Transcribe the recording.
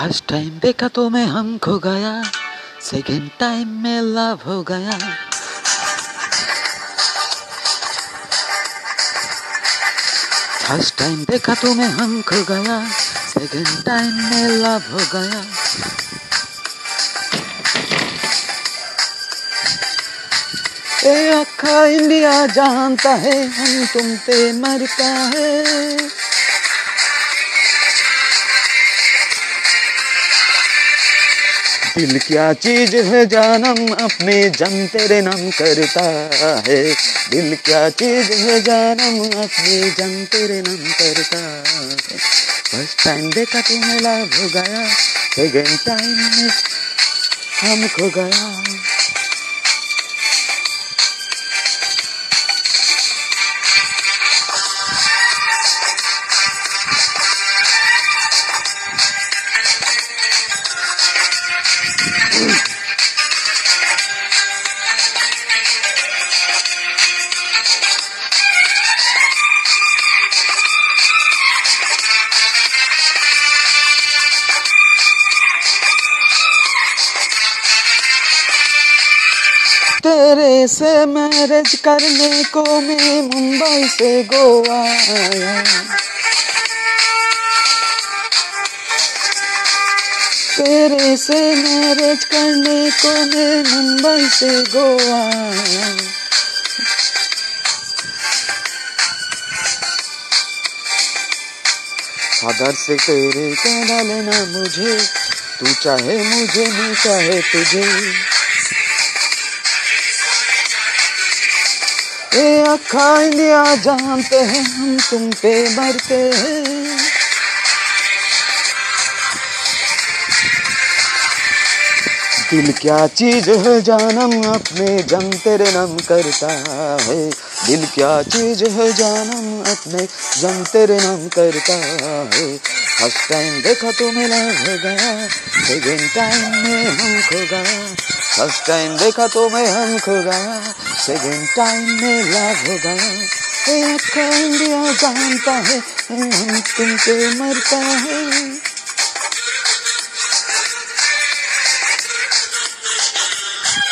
Time देखा तो मैं हम खो गया सेकेंड टाइम में लव हो गया। फ़र्स्ट टाइम देखा तो मैं हम खो गया सेकेंड टाइम में लव हो गया। ए अखा इंडिया जानता है, हम तुम पे मरता है। दिल क्या चीज़ है जानम अपने जम तेरे नाम करता है? दिल क्या चीज़ है जानम अपने जम तेरे नाम करता है? फ़र्स्ट टाइम देखा तुम्हें लाभ हो गया सेकेंड टाइम में हम खो गया। तेरे से मैरिज करने को मैं मुंबई से गोवा आया। तेरे से मैरिज करने को मैं मुंबई से गोवा आया। फादर से तेरे कहना लेना मुझे, तू चाहे मुझे, मैं चाहे तुझे। ए अखा इंडिया जानते हैं, हम तुम पे मरते हैं। दिल क्या चीज़ है, जानम अपने जम तेरे नम करता है। दिल क्या चीज़ है, जानम अपने जम तेरे नम करता है। फ़र्स्ट टाइम देखा तुम्हें मिला हो गया सेकेंड टाइम में हम खो गया फ़र्स्ट टाइम देखा तुम्हें हम खो गया सेकेंड टाइम में लाभ हो गया इंडिया जानता है, हम तुम पे मरता है।